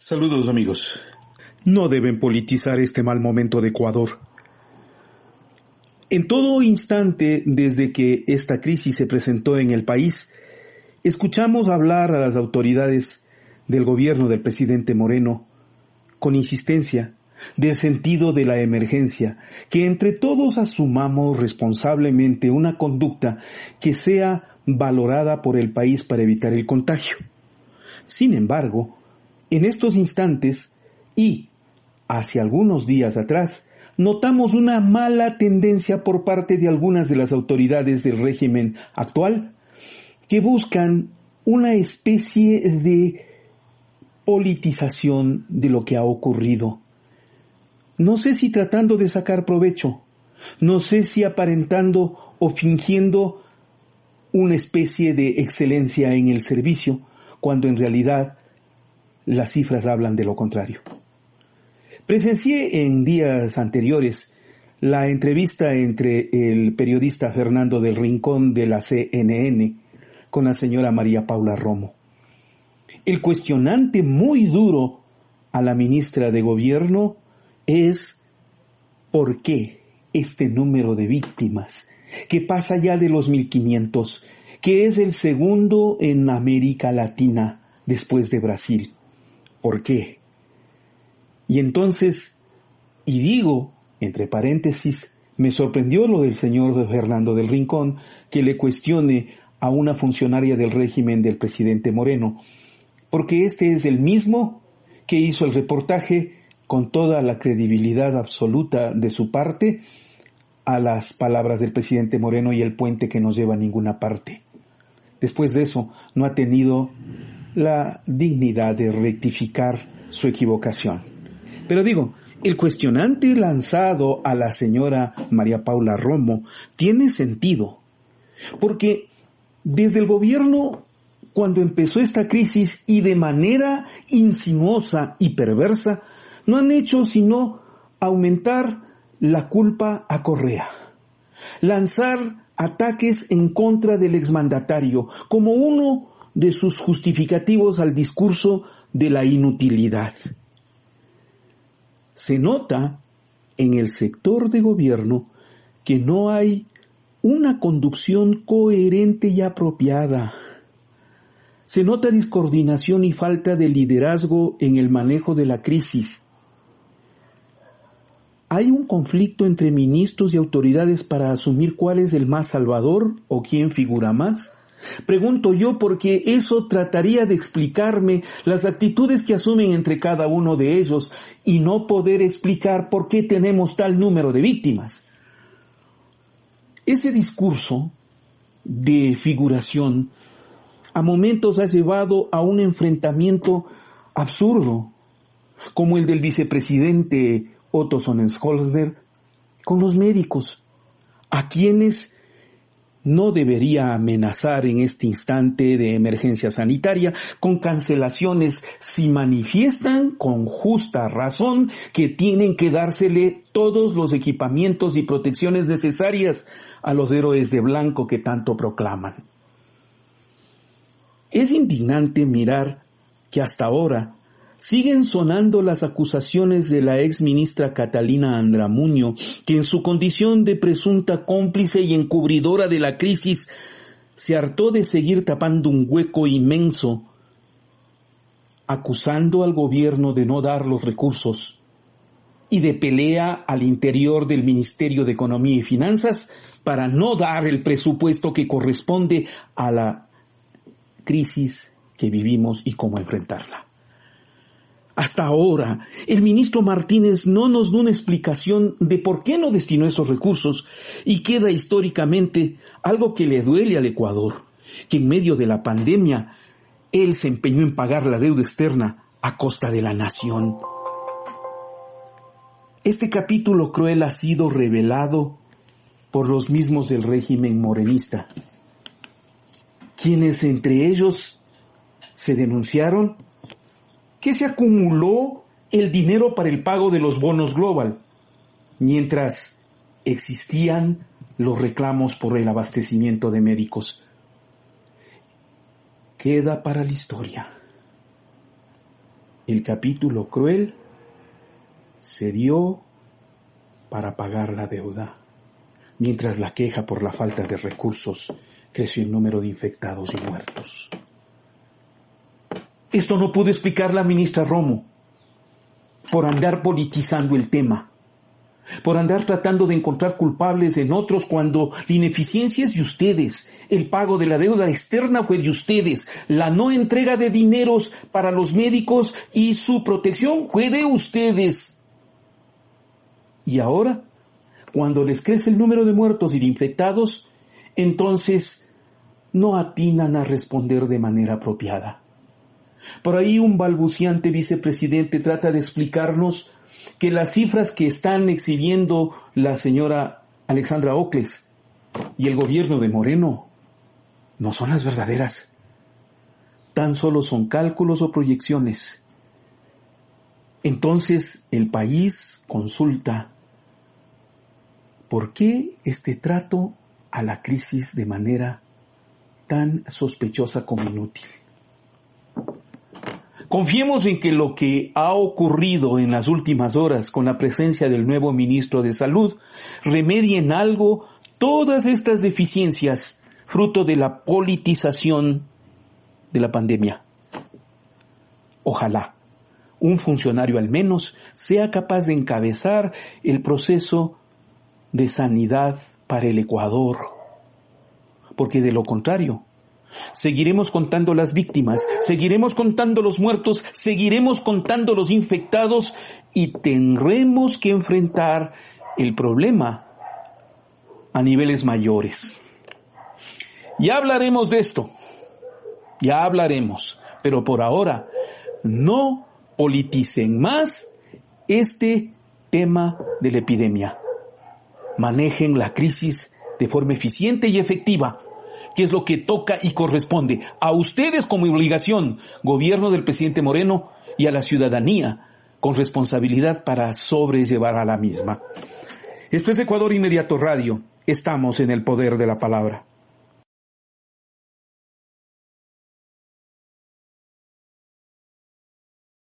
Saludos amigos. No deben politizar este mal momento de Ecuador. En todo instante desde que esta crisis se presentó en el país, escuchamos hablar a las autoridades del gobierno del presidente Moreno con insistencia del sentido de la emergencia, que entre todos asumamos responsablemente una conducta que sea valorada por el país para evitar el contagio. Sin embargo, en estos instantes y hace algunos días atrás, notamos una mala tendencia por parte de algunas de las autoridades del régimen actual que buscan una especie de politización de lo que ha ocurrido. No sé si tratando de sacar provecho, no sé si aparentando o fingiendo una especie de excelencia en el servicio, cuando en realidad las cifras hablan de lo contrario. Presencié en días anteriores la entrevista entre el periodista Fernando del Rincón de la CNN con la señora María Paula Romo. El cuestionante muy duro a la ministra de Gobierno es por qué este número de víctimas, que pasa ya de los 1500, que es el segundo en América Latina después de Brasil. ¿Por qué? Y entonces, y digo, entre paréntesis, me sorprendió lo del señor Fernando del Rincón que le cuestione a una funcionaria del régimen del presidente Moreno, porque este es el mismo que hizo el reportaje con toda la credibilidad absoluta de su parte a las palabras del presidente Moreno y el puente que nos lleva a ninguna parte. Después de eso, no ha tenido la dignidad de rectificar su equivocación. Pero digo, el cuestionante lanzado a la señora María Paula Romo tiene sentido, porque desde el gobierno, cuando empezó esta crisis y de manera insinuosa y perversa, no han hecho sino aumentar la culpa a Correa, lanzar ataques en contra del exmandatario como uno de sus justificativos al discurso de la inutilidad. Se nota en el sector de gobierno que no hay una conducción coherente y apropiada. Se nota discoordinación y falta de liderazgo en el manejo de la crisis. ¿Hay un conflicto entre ministros y autoridades para asumir cuál es el más salvador o quién figura más? Pregunto yo porque eso trataría de explicarme las actitudes que asumen entre cada uno de ellos y no poder explicar por qué tenemos tal número de víctimas. Ese discurso de figuración a momentos ha llevado a un enfrentamiento absurdo, como el del vicepresidente Otto Sonnenholzner con los médicos, a quienes no debería amenazar en este instante de emergencia sanitaria con cancelaciones si manifiestan con justa razón que tienen que dársele todos los equipamientos y protecciones necesarias a los héroes de blanco que tanto proclaman. Es indignante mirar que hasta ahora siguen sonando las acusaciones de la ex ministra Catalina Andramuño, que en su condición de presunta cómplice y encubridora de la crisis se hartó de seguir tapando un hueco inmenso, acusando al gobierno de no dar los recursos y de pelea al interior del Ministerio de Economía y Finanzas para no dar el presupuesto que corresponde a la crisis que vivimos y cómo enfrentarla. Hasta ahora, el ministro Martínez no nos da una explicación de por qué no destinó esos recursos y queda históricamente algo que le duele al Ecuador, que en medio de la pandemia él se empeñó en pagar la deuda externa a costa de la nación. Este capítulo cruel ha sido revelado por los mismos del régimen morenista, quienes entre ellos se denunciaron que se acumuló el dinero para el pago de los bonos global, mientras existían los reclamos por el abastecimiento de médicos. Queda para la historia. el capítulo cruel se dio para pagar la deuda, mientras la queja por la falta de recursos creció en número de infectados y muertos. Esto no pudo explicar la ministra Romo por andar politizando el tema, por andar tratando de encontrar culpables en otros cuando la ineficiencia es de ustedes, el pago de la deuda externa fue de ustedes, la no entrega de dineros para los médicos y su protección fue de ustedes. Y ahora, cuando les crece el número de muertos y de infectados, entonces no atinan a responder de manera apropiada. Por ahí un balbuciante vicepresidente trata de explicarnos que las cifras que están exhibiendo la señora Alexandra Ocles y el gobierno de Moreno no son las verdaderas. Tan solo son cálculos o proyecciones. Entonces el país consulta ¿por qué este trato a la crisis de manera tan sospechosa como inútil? Confiemos en que lo que ha ocurrido en las últimas horas con la presencia del nuevo ministro de Salud remedie en algo todas estas deficiencias fruto de la politización de la pandemia. Ojalá un funcionario al menos sea capaz de encabezar el proceso de sanidad para el Ecuador, porque de lo contrario, Seguiremos contando las víctimas, seguiremos contando los muertos, seguiremos contando los infectados y tendremos que enfrentar el problema a niveles mayores. Ya hablaremos de esto, ya hablaremos, pero por ahora no politicen más este tema de la epidemia. Manejen la crisis de forma eficiente y efectiva que es lo que toca y corresponde a ustedes como obligación, gobierno del presidente Moreno, y a la ciudadanía con responsabilidad para sobrellevar a la misma. Esto es Ecuador Inmediato Radio. Estamos en el poder de la palabra.